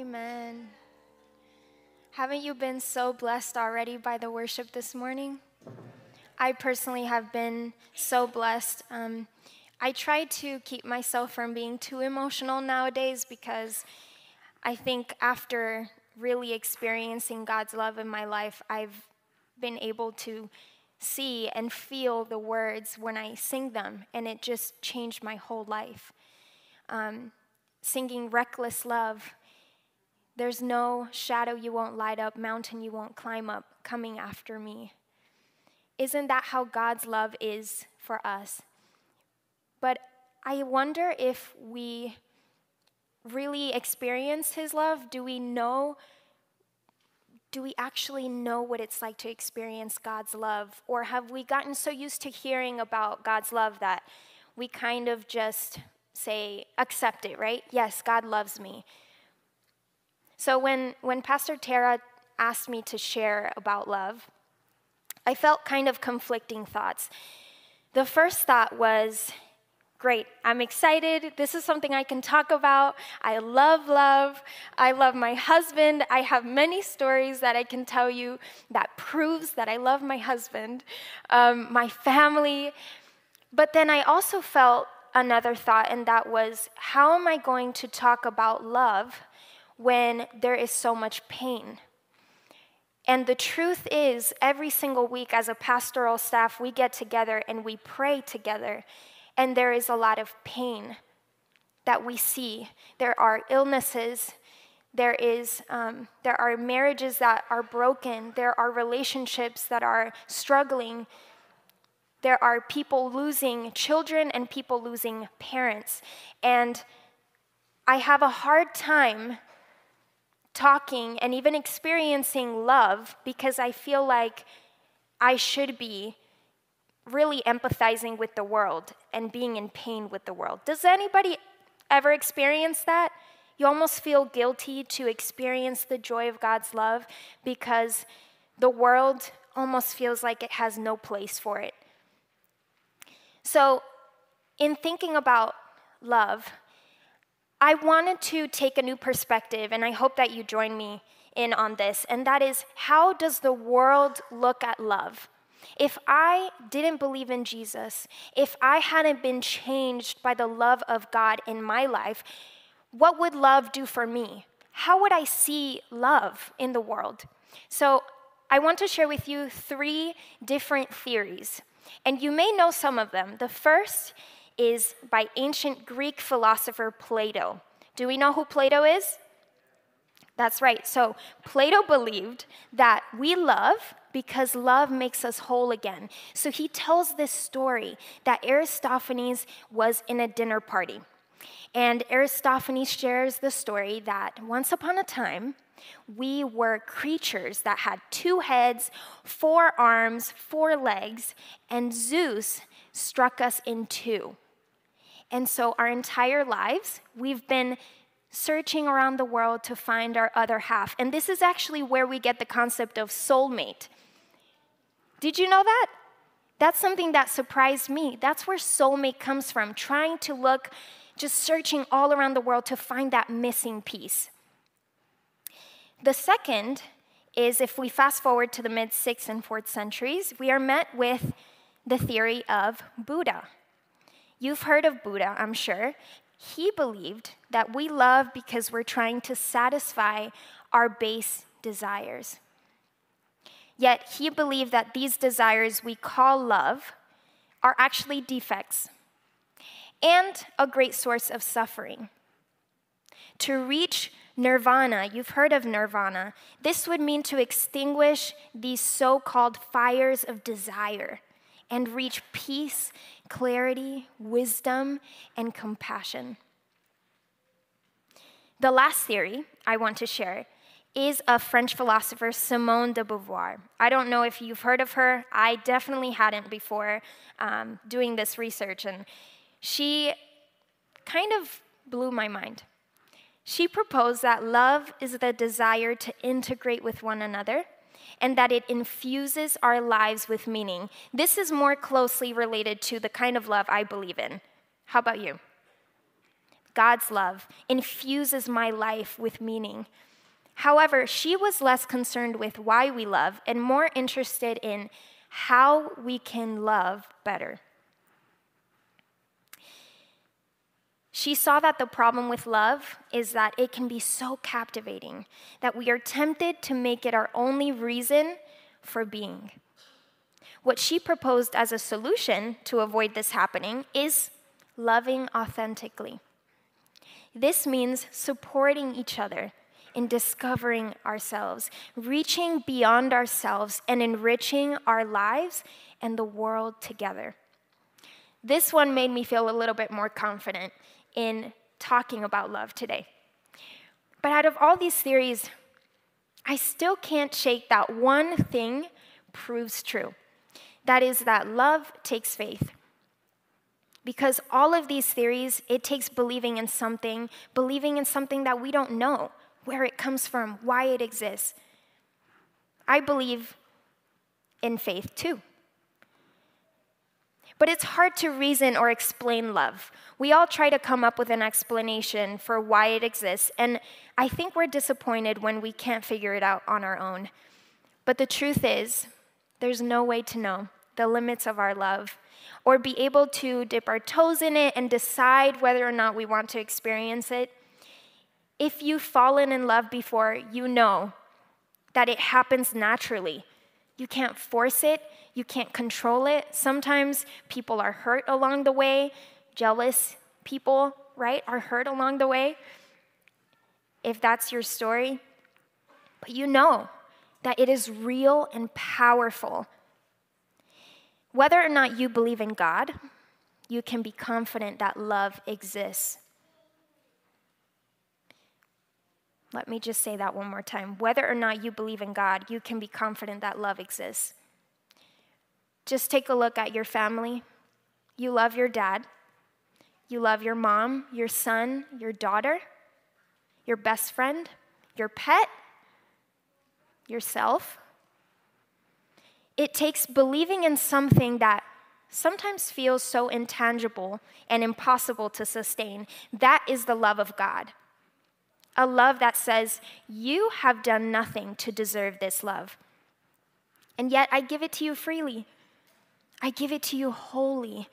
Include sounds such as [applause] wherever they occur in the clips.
Amen. Haven't you been so blessed already by the worship this morning? I personally have been so blessed. Um, I try to keep myself from being too emotional nowadays because I think after really experiencing God's love in my life, I've been able to see and feel the words when I sing them, and it just changed my whole life. Um, singing Reckless Love, there's no shadow you won't light up, mountain you won't climb up, coming after me. Isn't that how God's love is for us? But I wonder if we really experience His love. Do we know? Do we actually know what it's like to experience God's love? Or have we gotten so used to hearing about God's love that we kind of just say, accept it, right? Yes, God loves me. So when, when Pastor Tara asked me to share about love, I felt kind of conflicting thoughts. The first thought was, great, I'm excited. This is something I can talk about. I love love. I love my husband. I have many stories that I can tell you that proves that I love my husband, um, my family. But then I also felt another thought, and that was, how am I going to talk about love when there is so much pain? And the truth is, every single week as a pastoral staff, we get together and we pray together and there is a lot of pain that we see. There are illnesses. There, is, um, there are marriages that are broken. There are relationships that are struggling. There are people losing children and people losing parents. And I have a hard time talking and even experiencing love because I feel like I should be really empathizing with the world and being in pain with the world. Does anybody ever experience that? You almost feel guilty to experience the joy of God's love because the world almost feels like it has no place for it. So, in thinking about love, I wanted to take a new perspective, and I hope that you join me in on this, and that is how does the world look at love? If I didn't believe in Jesus, if I hadn't been changed by the love of God in my life, what would love do for me? How would I see love in the world? So, I want to share with you three different theories, and you may know some of them. The first is by ancient Greek philosopher Plato. Do we know who Plato is? That's right. So, Plato believed that we love because love makes us whole again. So he tells this story that Aristophanes was in a dinner party. And Aristophanes shares the story that once upon a time, we were creatures that had two heads, four arms, four legs, and Zeus struck us in two. And so, our entire lives, we've been searching around the world to find our other half. And this is actually where we get the concept of soulmate. Did you know that? That's something that surprised me. That's where soulmate comes from, trying to look, just searching all around the world to find that missing piece. The second is if we fast forward to the mid 6th and 4th centuries, we are met with the theory of Buddha. You've heard of Buddha, I'm sure. He believed that we love because we're trying to satisfy our base desires. Yet he believed that these desires we call love are actually defects and a great source of suffering. To reach nirvana, you've heard of nirvana, this would mean to extinguish these so called fires of desire and reach peace, clarity, wisdom, and compassion. The last theory I want to share is a French philosopher, Simone de Beauvoir. I don't know if you've heard of her. I definitely hadn't before um, doing this research, and she kind of blew my mind. She proposed that love is the desire to integrate with one another and that it infuses our lives with meaning. This is more closely related to the kind of love I believe in. How about you? God's love infuses my life with meaning. However, she was less concerned with why we love and more interested in how we can love better. She saw that the problem with love is that it can be so captivating that we are tempted to make it our only reason for being. What she proposed as a solution to avoid this happening is loving authentically. This means supporting each other in discovering ourselves, reaching beyond ourselves, and enriching our lives and the world together. This one made me feel a little bit more confident in talking about love today. But out of all these theories, I still can't shake that one thing proves true. That is, that love takes faith. Because all of these theories, it takes believing in something, believing in something that we don't know where it comes from, why it exists. I believe in faith too. But it's hard to reason or explain love. We all try to come up with an explanation for why it exists, and I think we're disappointed when we can't figure it out on our own. But the truth is, there's no way to know the limits of our love or be able to dip our toes in it and decide whether or not we want to experience it. If you've fallen in love before, you know that it happens naturally. You can't force it, you can't control it. Sometimes people are hurt along the way, jealous people, right, are hurt along the way. If that's your story, but you know that it is real and powerful. Whether or not you believe in God, you can be confident that love exists. Let me just say that one more time. Whether or not you believe in God, you can be confident that love exists. Just take a look at your family. You love your dad, you love your mom, your son, your daughter, your best friend, your pet, yourself. It takes believing in something that sometimes feels so intangible and impossible to sustain. That is the love of God. A love that says, You have done nothing to deserve this love. And yet I give it to you freely. I give it to you wholly.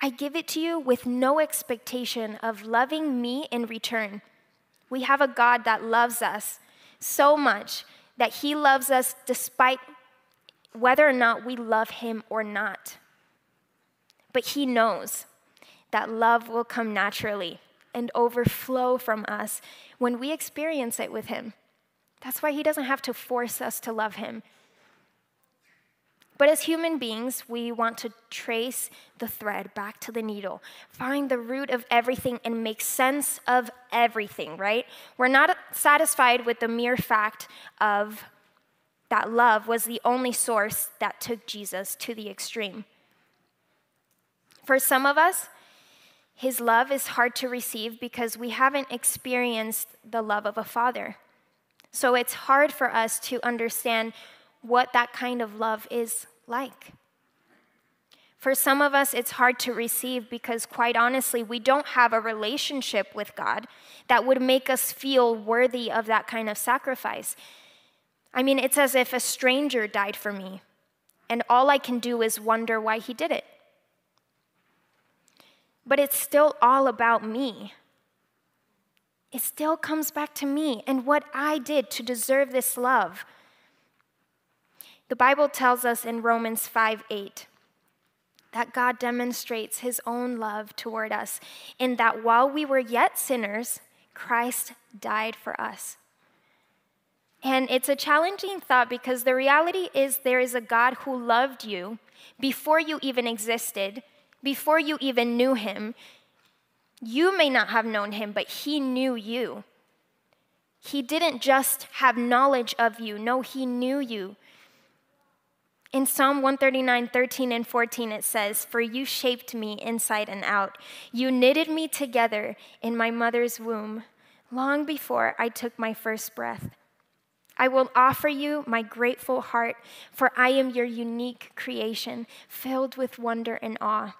I give it to you with no expectation of loving me in return. We have a God that loves us so much that he loves us despite whether or not we love him or not. But he knows that love will come naturally and overflow from us when we experience it with him. That's why he doesn't have to force us to love him. But as human beings, we want to trace the thread back to the needle, find the root of everything, and make sense of everything, right? We're not satisfied with the mere fact of that love was the only source that took Jesus to the extreme. For some of us, his love is hard to receive because we haven't experienced the love of a father. So it's hard for us to understand what that kind of love is like. For some of us, it's hard to receive because, quite honestly, we don't have a relationship with God that would make us feel worthy of that kind of sacrifice. I mean, it's as if a stranger died for me, and all I can do is wonder why he did it. But it's still all about me. It still comes back to me and what I did to deserve this love. The Bible tells us in Romans 5 8 that God demonstrates his own love toward us in that while we were yet sinners, Christ died for us. And it's a challenging thought because the reality is there is a God who loved you before you even existed, before you even knew him. You may not have known him, but he knew you. He didn't just have knowledge of you, no, he knew you. In Psalm 139, 13 and 14, it says, For you shaped me inside and out. You knitted me together in my mother's womb, long before I took my first breath. I will offer you my grateful heart, for I am your unique creation, filled with wonder and awe.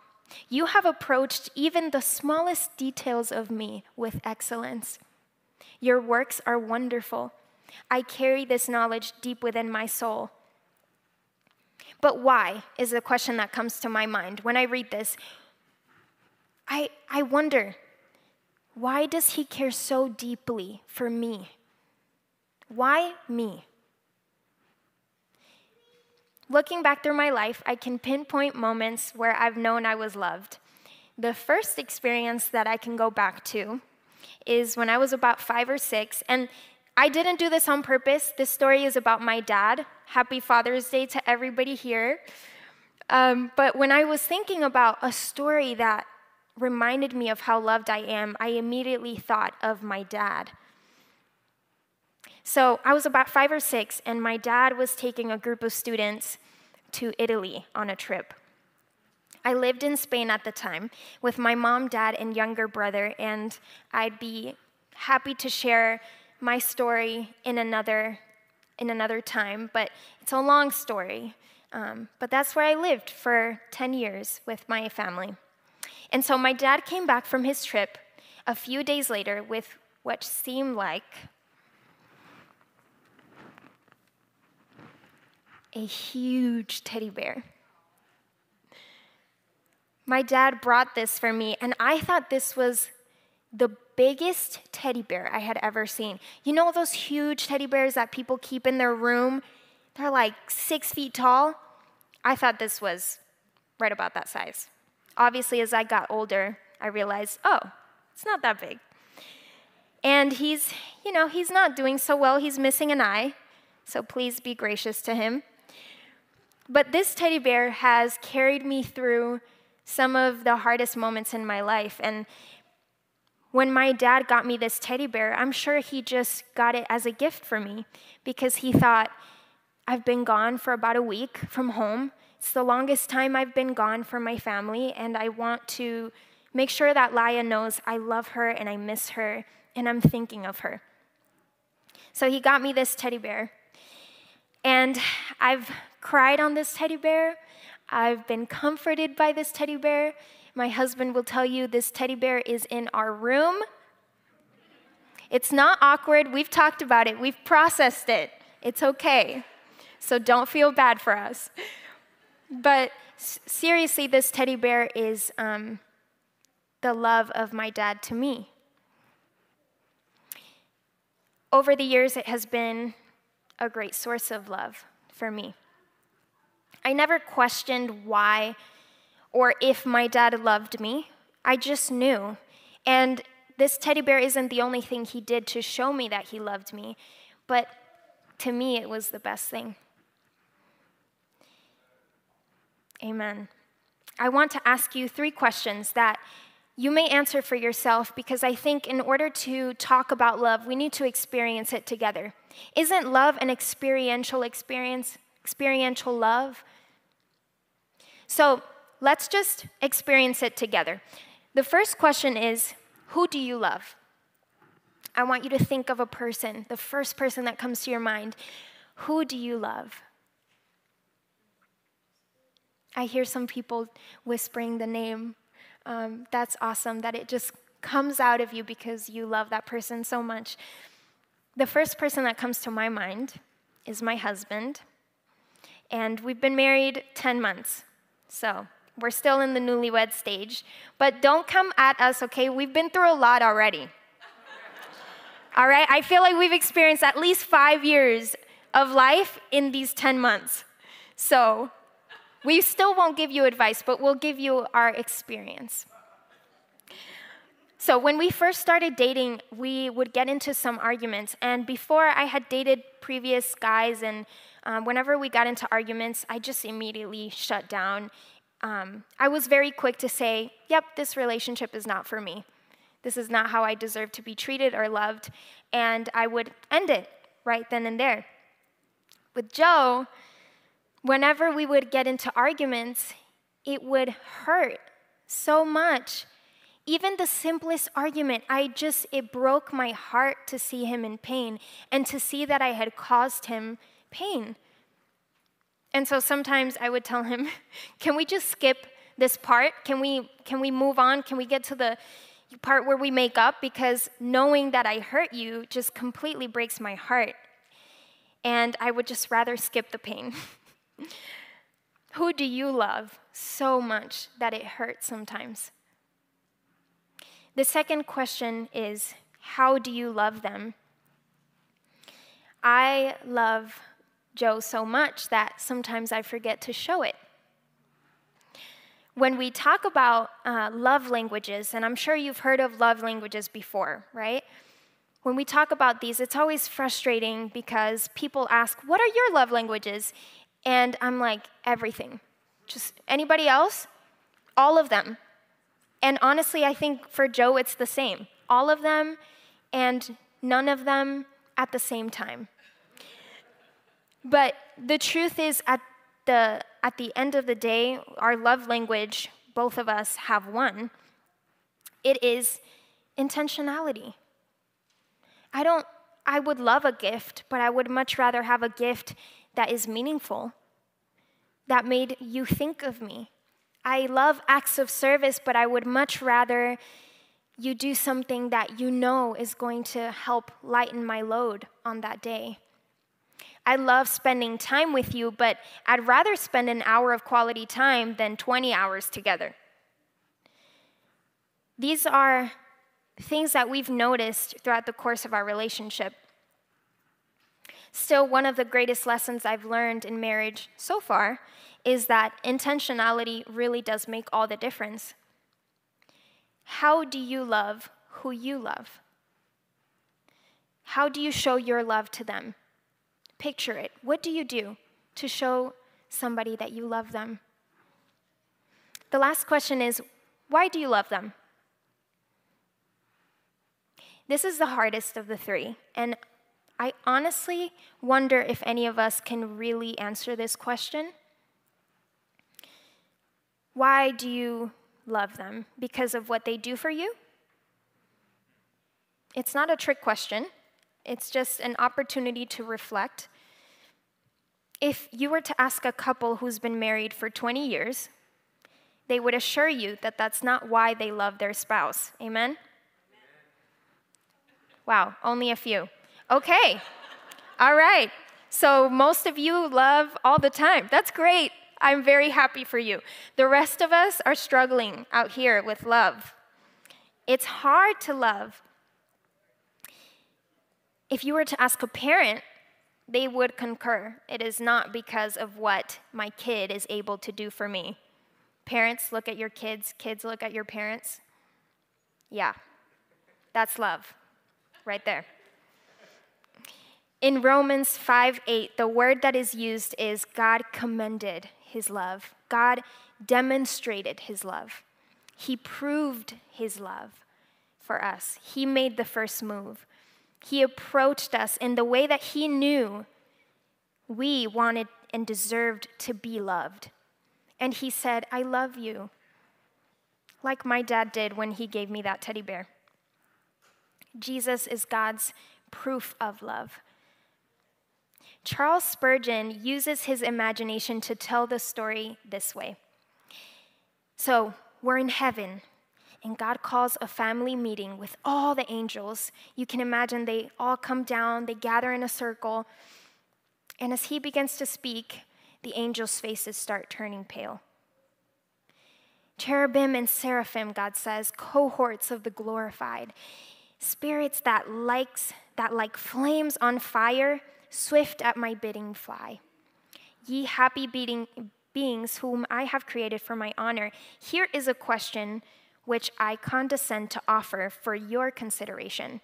You have approached even the smallest details of me with excellence. Your works are wonderful. I carry this knowledge deep within my soul. But why is the question that comes to my mind when I read this. I, I wonder, why does he care so deeply for me? Why me? Looking back through my life, I can pinpoint moments where I've known I was loved. The first experience that I can go back to is when I was about five or six, and I didn't do this on purpose. This story is about my dad. Happy Father's Day to everybody here. Um, but when I was thinking about a story that reminded me of how loved I am, I immediately thought of my dad. So I was about five or six, and my dad was taking a group of students to Italy on a trip. I lived in Spain at the time with my mom, dad, and younger brother, and I'd be happy to share my story in another in another time, but it's a long story. Um, but that's where I lived for 10 years with my family. And so my dad came back from his trip a few days later with what seemed like a huge teddy bear. My dad brought this for me, and I thought this was the biggest teddy bear I had ever seen. You know those huge teddy bears that people keep in their room? They're like six feet tall. I thought this was right about that size. Obviously, as I got older, I realized, oh, it's not that big. And he's, you know, he's not doing so well. He's missing an eye. So please be gracious to him. But this teddy bear has carried me through some of the hardest moments in my life. And when my dad got me this teddy bear, I'm sure he just got it as a gift for me because he thought, I've been gone for about a week from home. It's the longest time I've been gone from my family, and I want to make sure that Laya knows I love her and I miss her and I'm thinking of her. So he got me this teddy bear. And I've cried on this teddy bear. I've been comforted by this teddy bear. My husband will tell you this teddy bear is in our room. It's not awkward. We've talked about it, we've processed it. It's okay. So don't feel bad for us. But seriously, this teddy bear is um, the love of my dad to me. Over the years, it has been a great source of love for me. I never questioned why or if my dad loved me. I just knew. And this teddy bear isn't the only thing he did to show me that he loved me, but to me, it was the best thing. Amen. I want to ask you three questions that you may answer for yourself because I think in order to talk about love, we need to experience it together. Isn't love an experiential experience? Experiential love? So let's just experience it together. The first question is Who do you love? I want you to think of a person, the first person that comes to your mind. Who do you love? I hear some people whispering the name um, that's awesome that it just comes out of you because you love that person so much. The first person that comes to my mind is my husband, and we've been married 10 months. So we're still in the newlywed stage, but don't come at us, okay? We've been through a lot already. All right? I feel like we've experienced at least five years of life in these 10 months. So we still won't give you advice, but we'll give you our experience. So, when we first started dating, we would get into some arguments. And before I had dated previous guys, and um, whenever we got into arguments, I just immediately shut down. Um, I was very quick to say, Yep, this relationship is not for me. This is not how I deserve to be treated or loved. And I would end it right then and there. With Joe, whenever we would get into arguments, it would hurt so much. Even the simplest argument, I just, it broke my heart to see him in pain and to see that I had caused him pain. And so sometimes I would tell him, [laughs] Can we just skip this part? Can we can we move on? Can we get to the part where we make up because knowing that I hurt you just completely breaks my heart. And I would just rather skip the pain. [laughs] Who do you love so much that it hurts sometimes? The second question is How do you love them? I love Joe so much that sometimes I forget to show it. When we talk about uh, love languages, and I'm sure you've heard of love languages before, right? When we talk about these, it's always frustrating because people ask, What are your love languages? And I'm like, Everything. Just anybody else? All of them. And honestly, I think for Joe, it's the same. All of them and none of them at the same time. But the truth is, at the, at the end of the day, our love language, both of us have one. It is intentionality. I don't, I would love a gift, but I would much rather have a gift that is meaningful, that made you think of me. I love acts of service, but I would much rather you do something that you know is going to help lighten my load on that day. I love spending time with you, but I'd rather spend an hour of quality time than 20 hours together. These are things that we've noticed throughout the course of our relationship. Still, one of the greatest lessons I've learned in marriage so far is that intentionality really does make all the difference. How do you love who you love? How do you show your love to them? Picture it. What do you do to show somebody that you love them? The last question is why do you love them? This is the hardest of the three, and I honestly wonder if any of us can really answer this question. Why do you love them? Because of what they do for you? It's not a trick question. It's just an opportunity to reflect. If you were to ask a couple who's been married for 20 years, they would assure you that that's not why they love their spouse. Amen? Wow, only a few. Okay, all right. So most of you love all the time. That's great. I'm very happy for you. The rest of us are struggling out here with love. It's hard to love if you were to ask a parent, they would concur. It is not because of what my kid is able to do for me. Parents look at your kids, kids look at your parents. Yeah, that's love right there. In Romans 5 8, the word that is used is God commended his love. God demonstrated his love. He proved his love for us. He made the first move. He approached us in the way that He knew we wanted and deserved to be loved. And He said, I love you, like my dad did when He gave me that teddy bear. Jesus is God's proof of love. Charles Spurgeon uses his imagination to tell the story this way. So, we're in heaven, and God calls a family meeting with all the angels. You can imagine they all come down, they gather in a circle, and as he begins to speak, the angels' faces start turning pale. Cherubim and seraphim, God says, cohorts of the glorified, spirits that likes that like flames on fire, swift at my bidding fly. Ye happy beating beings whom I have created for my honor. Here is a question which I condescend to offer for your consideration.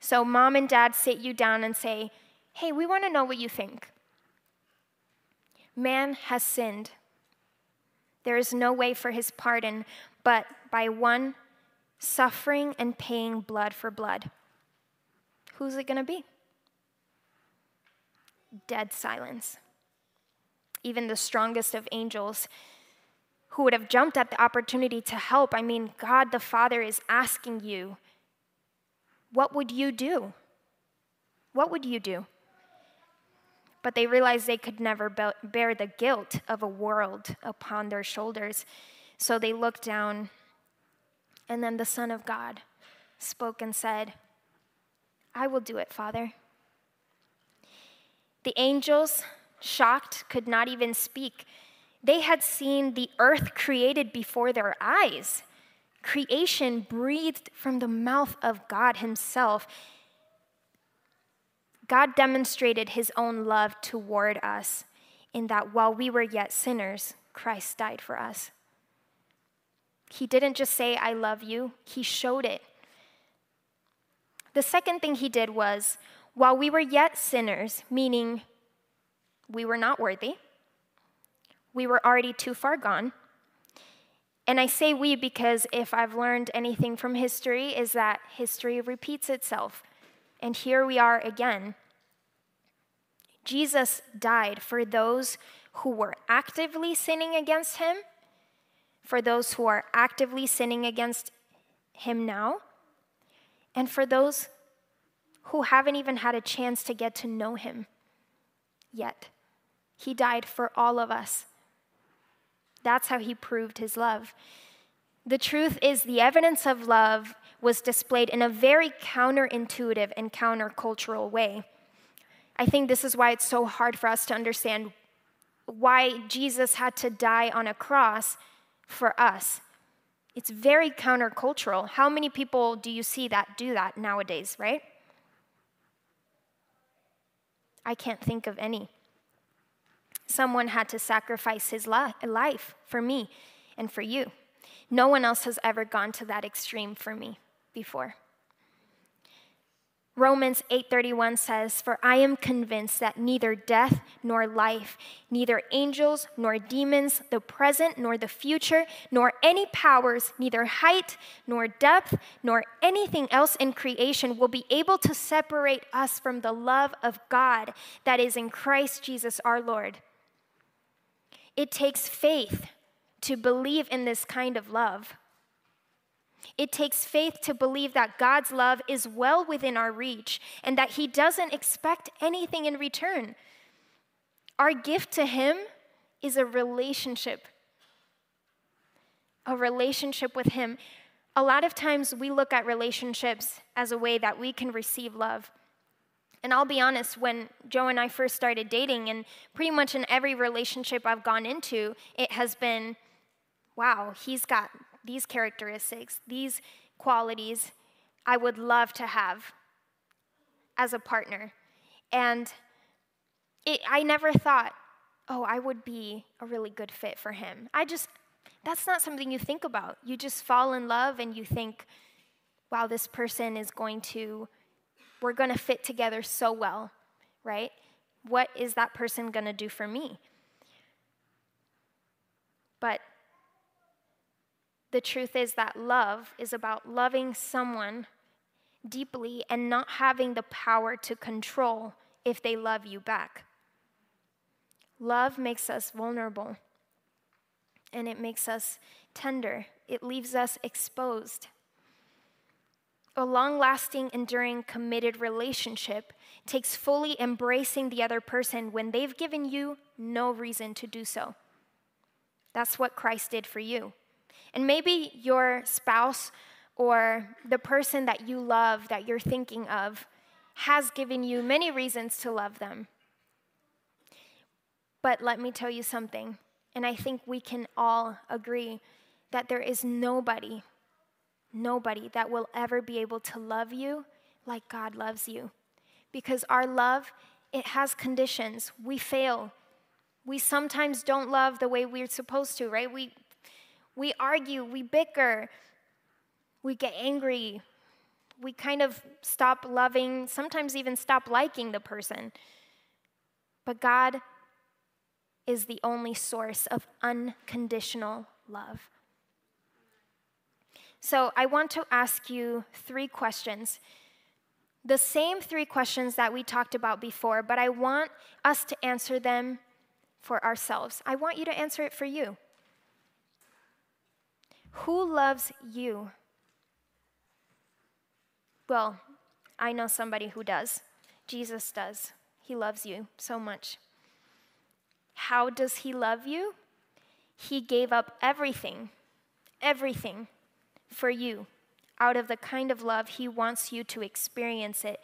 So, mom and dad sit you down and say, Hey, we want to know what you think. Man has sinned. There is no way for his pardon but by one suffering and paying blood for blood. Who's it going to be? Dead silence. Even the strongest of angels who would have jumped at the opportunity to help. I mean, God the Father is asking you, what would you do? What would you do? But they realized they could never bear the guilt of a world upon their shoulders. So they looked down, and then the Son of God spoke and said, I will do it, Father. The angels, shocked, could not even speak. They had seen the earth created before their eyes. Creation breathed from the mouth of God Himself. God demonstrated His own love toward us in that while we were yet sinners, Christ died for us. He didn't just say, I love you, He showed it. The second thing He did was, while we were yet sinners, meaning we were not worthy, we were already too far gone. And I say we because if I've learned anything from history, is that history repeats itself. And here we are again. Jesus died for those who were actively sinning against him, for those who are actively sinning against him now, and for those who haven't even had a chance to get to know him yet. He died for all of us. That's how he proved his love. The truth is, the evidence of love was displayed in a very counterintuitive and countercultural way. I think this is why it's so hard for us to understand why Jesus had to die on a cross for us. It's very countercultural. How many people do you see that do that nowadays, right? I can't think of any. Someone had to sacrifice his life for me and for you. No one else has ever gone to that extreme for me before. Romans 8:31 says, "For I am convinced that neither death nor life, neither angels nor demons, the present nor the future, nor any powers, neither height nor depth, nor anything else in creation will be able to separate us from the love of God that is in Christ Jesus our Lord." It takes faith to believe in this kind of love. It takes faith to believe that God's love is well within our reach and that He doesn't expect anything in return. Our gift to Him is a relationship, a relationship with Him. A lot of times we look at relationships as a way that we can receive love. And I'll be honest, when Joe and I first started dating, and pretty much in every relationship I've gone into, it has been wow, he's got these characteristics, these qualities I would love to have as a partner. And it, I never thought, oh, I would be a really good fit for him. I just, that's not something you think about. You just fall in love and you think, wow, this person is going to, we're going to fit together so well, right? What is that person going to do for me? But the truth is that love is about loving someone deeply and not having the power to control if they love you back. Love makes us vulnerable and it makes us tender, it leaves us exposed. A long lasting, enduring, committed relationship takes fully embracing the other person when they've given you no reason to do so. That's what Christ did for you. And maybe your spouse or the person that you love that you're thinking of has given you many reasons to love them. But let me tell you something, and I think we can all agree that there is nobody, nobody that will ever be able to love you like God loves you. Because our love, it has conditions. We fail. We sometimes don't love the way we're supposed to, right? We we argue, we bicker, we get angry, we kind of stop loving, sometimes even stop liking the person. But God is the only source of unconditional love. So I want to ask you three questions. The same three questions that we talked about before, but I want us to answer them for ourselves. I want you to answer it for you. Who loves you? Well, I know somebody who does. Jesus does. He loves you so much. How does he love you? He gave up everything everything for you out of the kind of love he wants you to experience it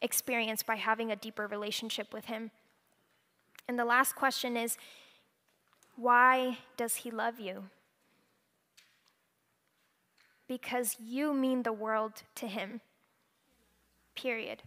experience by having a deeper relationship with him. And the last question is why does he love you? Because you mean the world to him. Period.